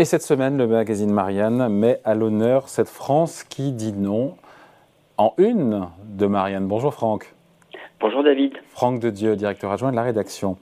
Et cette semaine, le magazine Marianne met à l'honneur cette France qui dit non en une de Marianne. Bonjour Franck. Bonjour David. Franck de Dieu, directeur adjoint de la rédaction.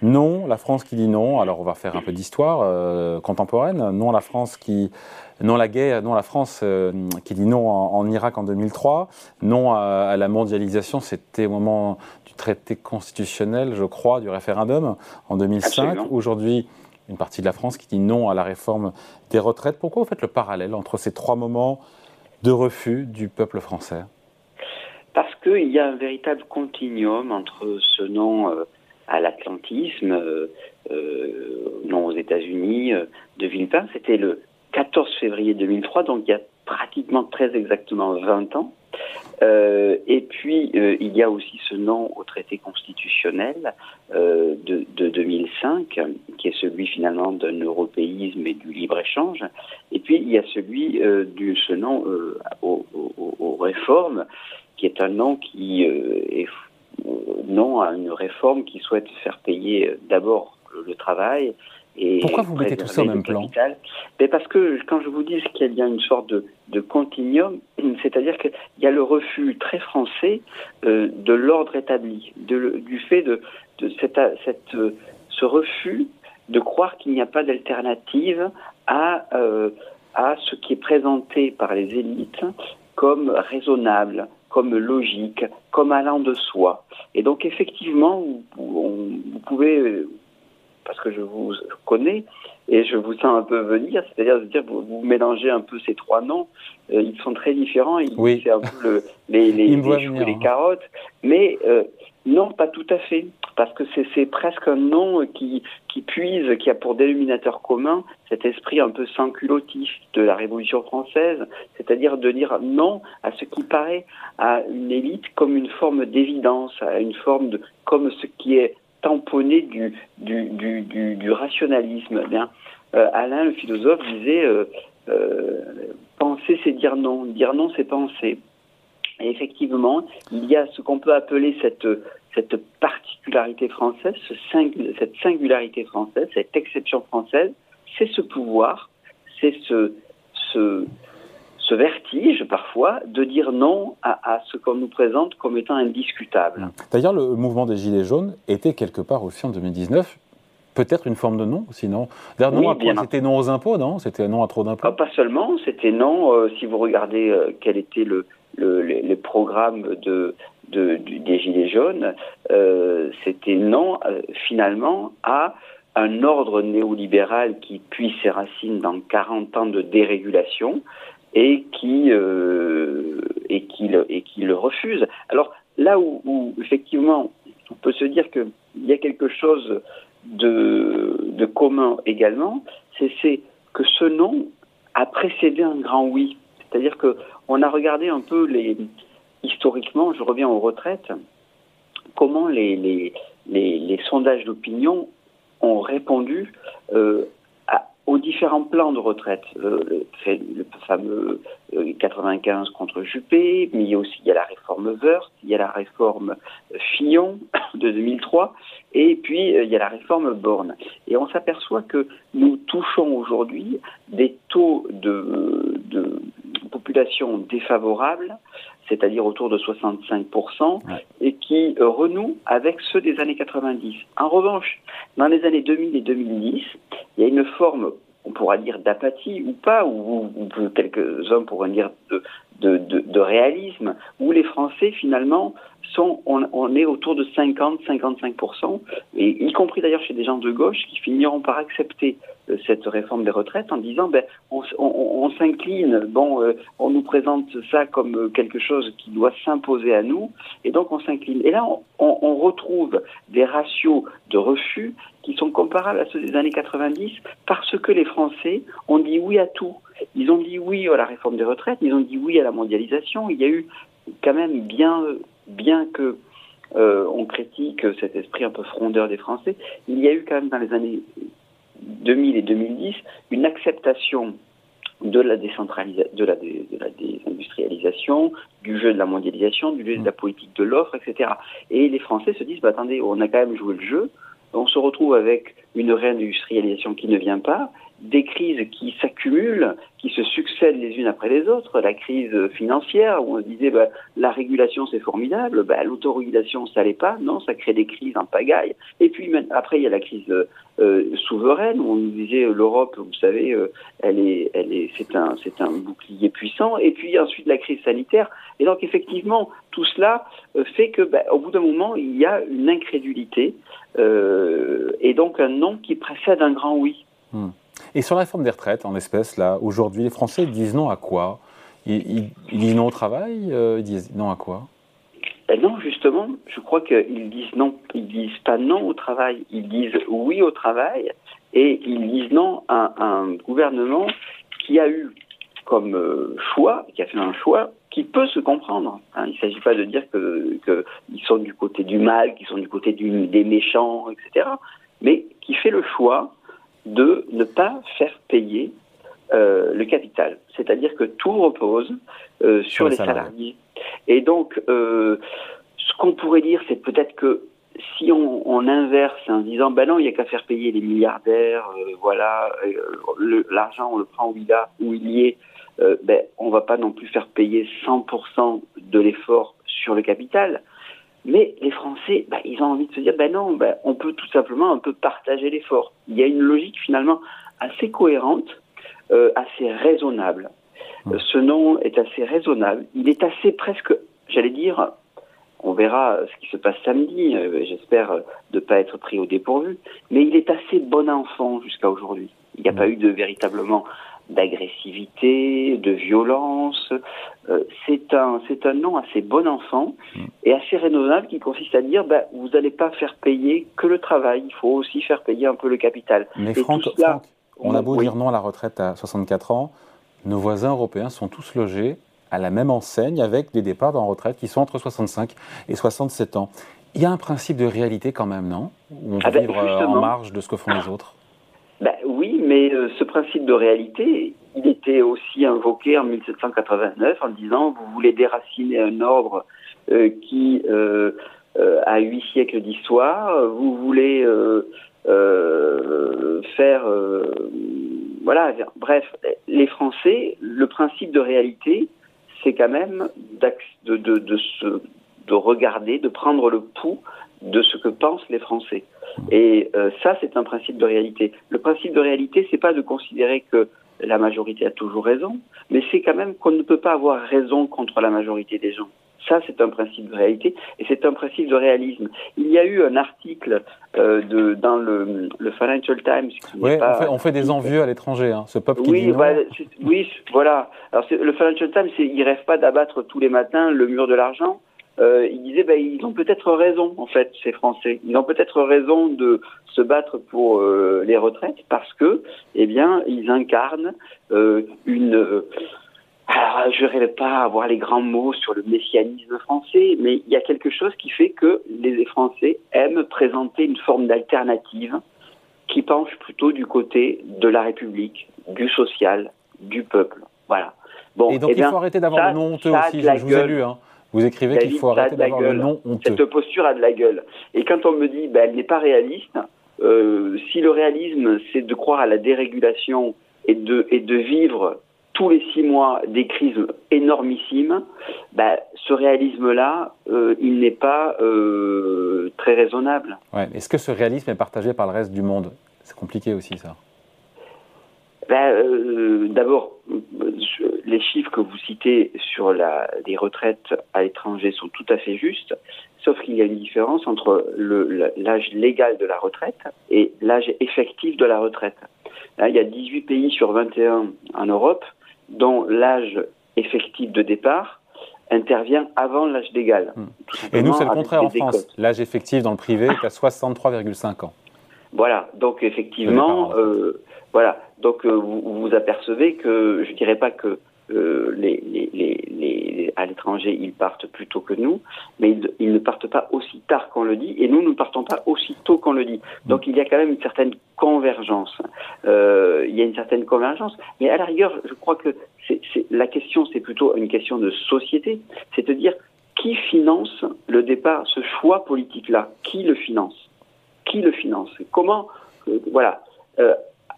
Non, la France qui dit non. Alors on va faire un peu d'histoire euh, contemporaine. Non, la France qui non la guerre, non la France euh, qui dit non en, Irak en 2003. Non à, la mondialisation. C'était au moment du traité constitutionnel, je crois, du référendum en 2005. Aujourd'hui, une partie de la France qui dit non à la réforme des retraites. Pourquoi vous faites le parallèle entre ces trois moments de refus du peuple français? Parce qu'il y a un véritable continuum entre ce non euh, à l'atlantisme, euh, euh, non aux États-Unis, de Villepin. C'était le 14 février 2003, donc il y a pratiquement très exactement 20 ans. Euh, et puis, euh, il y a aussi ce nom au traité constitutionnel euh, de, de, 2005, qui est celui finalement d'un européisme et du libre-échange. Et puis, il y a celui du ce nom aux, aux, aux, réformes, qui est un nom qui est non à une réforme qui souhaite faire payer d'abord le travail pourquoi vous mettez tout ça au même plan? Mais Parce que quand je vous dis qu'il y a une sorte de, de continuum, c'est-à-dire qu'il y a le refus très français euh, de l'ordre établi, du fait de, cette, cette, euh, ce refus de croire qu'il n'y a pas d'alternative à, euh, à ce qui est présenté par les élites comme raisonnable, comme logique, comme allant de soi. Et donc effectivement, vous pouvez parce que je vous connais et je vous sens un peu venir, c'est-à-dire de dire vous, vous, mélangez un peu ces trois noms, euh, ils sont très différents, oui. c'est un peu le, les, les, les choux et les hein. carottes, mais euh, non, pas tout à fait, parce que c'est presque un nom qui, qui puise, qui a pour dénominateur commun cet esprit un peu sans culottif de la Révolution française, c'est-à-dire de dire non à ce qui paraît à une élite comme une forme d'évidence, à une forme de comme ce qui est tamponné du, du, du, du, rationalisme. Eh euh, Alain, le philosophe, disait euh, euh, penser, c'est dire non. Dire non, c'est penser. Et effectivement, il y a ce qu'on peut appeler cette, cette particularité française, ce cette singularité française, cette exception française, c'est ce pouvoir, c'est ce, ce, ce vertige parfois de dire non à, ce qu'on nous présente comme étant indiscutable. D'ailleurs, le mouvement des Gilets jaunes était quelque part aussi en 2019 peut-être une forme de non, sinon. D'ailleurs, non C'était non aux impôts, non? C'était non à trop d'impôts? Pas seulement, c'était non, euh, si vous regardez euh, quel était le, le, les, programmes de, de, des Gilets jaunes, euh, c'était non, finalement, à un ordre néolibéral qui puise ses racines dans 40 ans de dérégulation, et qui euh, et qui le, et qui le refuse. Alors là où, effectivement on peut se dire qu'il y a quelque chose de, de commun également, c'est que ce non a précédé un grand oui. C'est-à-dire que on a regardé un peu les historiquement, je reviens aux retraites, comment les, les, les, les sondages d'opinion ont répondu euh, aux différents plans de retraite. Le, le, fameux 95 euh, contre Juppé, mais il y a aussi il y a la réforme Wörth, il y a la réforme Fillon de 2003, et puis euh, il y a la réforme Borne. Et on s'aperçoit que nous touchons aujourd'hui des taux de, de population défavorable, c'est-à-dire autour de 65%, et qui euh, renouent avec ceux des années 90. En revanche, dans les années 2000 et 2010, il y a une forme, on pourra dire d'apathie ou pas, ou, ou quelques-uns pourraient dire de, réalisme, où les Français finalement sont, on, est autour de 50-55%, et y compris d'ailleurs chez des gens de gauche qui finiront par accepter euh, cette réforme des retraites en disant ben on, s'incline, bon, euh, on nous présente ça comme euh, quelque chose qui doit s'imposer à nous, et donc on s'incline. Et là, on, retrouve des ratios de refus qui sont comparables à ceux des années 90 parce que les Français ont dit oui à tout. Ils ont dit oui à la réforme des retraites, ils ont dit oui à la mondialisation. Il y a eu quand même bien, bien que euh, on critique cet esprit un peu frondeur des Français, il y a eu quand même dans les années 2000 et 2010 une acceptation de la décentralisation, de la, de la désindustrialisation, du jeu de la mondialisation, du jeu de la politique de l'offre, etc. Et les Français se disent, bah, attendez, on a quand même joué le jeu, on se retrouve avec une réindustrialisation qui ne vient pas, des crises qui s'accumulent, qui se succèdent les unes après les autres. La crise financière, où on disait bah, la régulation c'est formidable, bah, l'autorégulation ça l'est pas, non, ça crée des crises en pagaille. Et puis après il y a la crise euh, souveraine, où on nous disait l'Europe, vous savez, euh, elle est, elle est, c'est un, c'est un bouclier puissant. Et puis ensuite la crise sanitaire. Et donc effectivement, tout cela euh, fait que, bah, au bout d'un moment, il y a une incrédulité et donc un non qui précède un grand oui. Hmm. Et sur la réforme des retraites, en espèces, là, aujourd'hui, les Français disent non à quoi? Ils, disent non au travail Ils disent non à quoi? Ben non, justement, je crois qu'ils disent non, ils disent pas non au travail, ils disent oui au travail et ils disent non à un gouvernement qui a eu comme euh, choix, qui a fait un choix qui peut se comprendre. Hein. Il ne s'agit pas de dire qu'ils que sont du côté du mal, qu'ils sont du côté des méchants, etc. Mais qui fait le choix de ne pas faire payer euh, le capital. C'est-à-dire que tout repose euh, sur les salariés. Et donc, euh, ce qu'on pourrait dire, c'est peut-être que si on, on, inverse en disant, ben non, il n'y a qu'à faire payer les milliardaires, voilà, l'argent, on le prend où il, a, où il y est, ben, on va pas non plus faire payer 100% de l'effort sur le capital. Mais les Français, ben, ils ont envie de se dire, ben non, ben, on peut tout simplement un peu partager l'effort. Il y a une logique finalement assez cohérente euh, assez raisonnable. Euh, ce nom est assez raisonnable. Il est assez presque, j'allais dire, on verra ce qui se passe samedi. Euh, j'espère de ne pas être pris au dépourvu. Mais il est assez bon enfant jusqu'à aujourd'hui. Il n'y a pas eu de véritablement d'agressivité, de violence. c'est un c'est un nom assez bon enfant et assez raisonnable qui consiste à dire bah, vous n'allez pas faire payer que le travail, il faut aussi faire payer un peu le capital. Mais Franck, on a beau dire non à la retraite à 64 ans, nos voisins européens sont tous logés à la même enseigne avec des départs en retraite qui sont entre 65 et 67 ans. Il y a un principe de réalité quand même, non? Où on ah ben, vivre euh, en marge de ce que font les autres ben, Oui, mais euh, ce principe de réalité, il était aussi invoqué en 1789 en disant vous voulez déraciner un ordre euh, qui a huit siècles d'histoire, vous voulez euh, faire, euh, voilà, bref, les Français, le principe de réalité, c'est quand même de, de, de, se, de regarder, de prendre le pouls de ce que pensent les Français. Et euh, ça, c'est un principe de réalité. Le principe de réalité, c'est pas de considérer que la majorité a toujours raison, mais c'est quand même qu'on ne peut pas avoir raison contre la majorité des gens. Ça, c'est un principe de réalité et c'est un principe de réalisme. Il y a eu un article euh, de, dans le, le, Financial Times. oui, on, fait, des envieux à l'étranger, hein, ce peuple qui oui, dit bah, oui, voilà. Alors, le Financial Times, il rêve pas d'abattre tous les matins le mur de l'argent. Euh, il disait, bah, ils ont peut-être raison, en fait, ces Français. Ils ont peut-être raison de se battre pour euh, les retraites parce que, eh bien, ils incarnent euh, une alors, je ne pas avoir les grands mots sur le messianisme français, mais il y a quelque chose qui fait que les Français aiment présenter une forme d'alternative qui penche plutôt du côté de la République, du social, du peuple. Voilà. Bon, et donc eh il faut arrêter d'avoir le nom honteux aussi, je, vous ai lu. Hein. Vous écrivez qu'il faut arrêter d'avoir le nom honteux. Cette posture a de la gueule. Et quand on me dit ben, elle n'est pas réaliste, euh, si le réalisme c'est de croire à la dérégulation et de, et de vivre tous les six mois des crises énormissimes, bah, ce réalisme-là, euh, il n'est pas euh, très raisonnable. Ouais. Est-ce que ce réalisme est partagé par le reste du monde? C'est compliqué aussi ça. Bah, euh, D'abord, les chiffres que vous citez sur la, les retraites à l'étranger sont tout à fait justes, sauf qu'il y a une différence entre l'âge légal de la retraite et l'âge effectif de la retraite. Là, il y a 18 pays sur 21 en Europe dont l'âge effectif de départ intervient avant l'âge légal. Hmm. Et nous, c'est le contraire en France. L'âge effectif dans le privé est à 63,5 ans. Voilà, donc effectivement, euh, voilà, donc euh, vous, vous apercevez que je dirais pas que euh, à l'étranger, ils partent plus tôt que nous, mais ils, ne partent pas aussi tard qu'on le dit, et nous, nous ne partons pas aussi tôt qu'on le dit. Donc il y a quand même une certaine convergence. Euh, il y a une certaine convergence, mais à la rigueur, je crois que la question, c'est plutôt une question de société, c'est-à-dire qui finance le départ, ce choix politique-là? Qui le finance? Qui le finance? Comment? Euh, Voilà.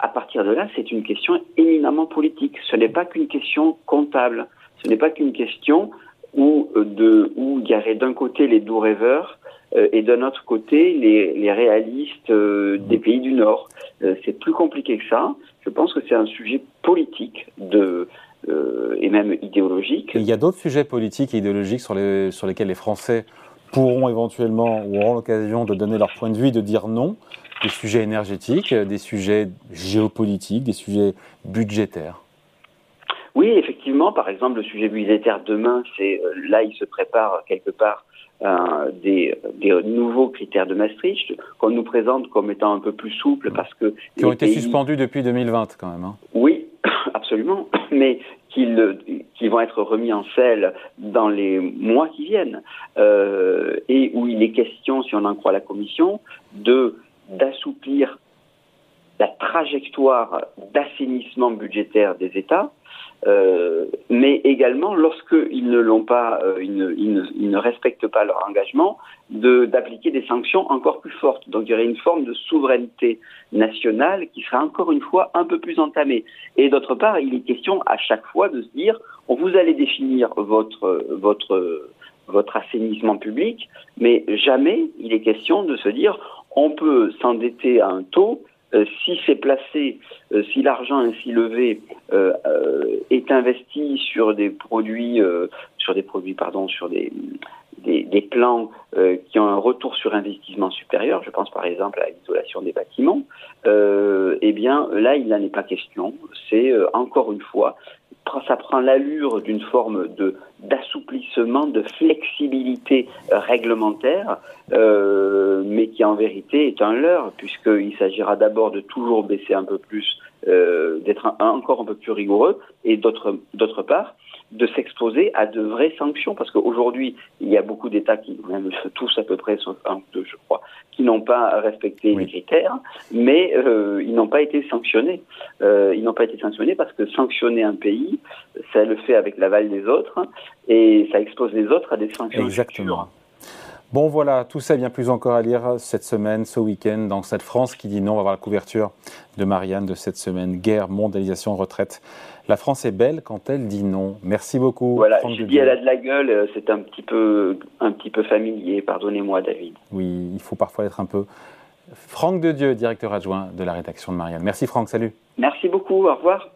À partir de là, c'est une question éminemment politique. Ce n'est pas qu'une question comptable. Ce n'est pas qu'une question où, euh, de, où il y aurait d'un côté les doux rêveurs euh, et d'un autre côté les, les réalistes euh, des pays du Nord. c'est plus compliqué que ça. Je pense que c'est un sujet politique et même idéologique. il y a d'autres sujets politiques et idéologiques sur, les, sur lesquels les Français pourront éventuellement ou auront l'occasion de donner leur point de vue de dire non des sujets énergétiques, des sujets géopolitiques, des sujets budgétaires Oui, effectivement, par exemple, le sujet budgétaire demain, c'est euh, là, il se prépare quelque part euh, des, des, nouveaux critères de Maastricht qu'on nous présente comme étant un peu plus souples parce que... Qui ont été suspendus depuis 2020 quand même. Hein. Oui, absolument, mais qui vont être remis en selle dans les mois qui viennent, euh, et où il est question, si on en croit la Commission, de d'assouplir la trajectoire d'assainissement budgétaire des États, euh, mais également lorsqu'ils ne l'ont pas, euh, ils, ne, respectent pas leur engagement, d'appliquer des sanctions encore plus fortes. Donc il y aurait une forme de souveraineté nationale qui serait encore une fois un peu plus entamée. Et d'autre part, il est question à chaque fois de se dire, on vous allez définir votre votre votre assainissement public, mais jamais il est question de se dire on peut s'endetter à un taux. Euh, si c'est placé, euh, si l'argent ainsi levé euh, est investi sur des produits, sur des produits, pardon, sur des des, des plans qui ont un retour sur investissement supérieur, je pense par exemple à l'isolation des bâtiments, eh bien là il n'en est pas question. C'est encore une fois ça prend l'allure d'une forme de d'assouplissement, de flexibilité réglementaire, euh, mais qui en vérité est un leurre, puisqu'il s'agira d'abord de toujours baisser un peu plus, euh, d'être encore un peu plus rigoureux, et d'autre part, de s'exposer à de vraies sanctions, parce qu'aujourd'hui, il y a beaucoup d'États qui, même tous à peu près, sauf un deux, je crois, qui n'ont pas respecté les critères, mais euh, ils n'ont pas été sanctionnés. Euh, ils n'ont pas été sanctionnés parce que sanctionner un pays, ça le fait avec l'aval des autres, et ça expose les autres à des sanctions. Exactement. Bon voilà, tout ça bien plus encore à lire cette semaine, ce week-end, dans cette France qui dit non. On va voir la couverture de Marianne de cette semaine. Guerre, mondialisation, retraite. La France est belle quand elle dit non. Merci beaucoup. Voilà, je dis elle a de la gueule, euh, c'est un petit peu, un petit peu familier. Pardonnez-moi, David. Oui, il faut parfois être un peu. Franck de Dieu, directeur adjoint de la rédaction de Marianne. Merci Franck, salut. Merci beaucoup, au revoir.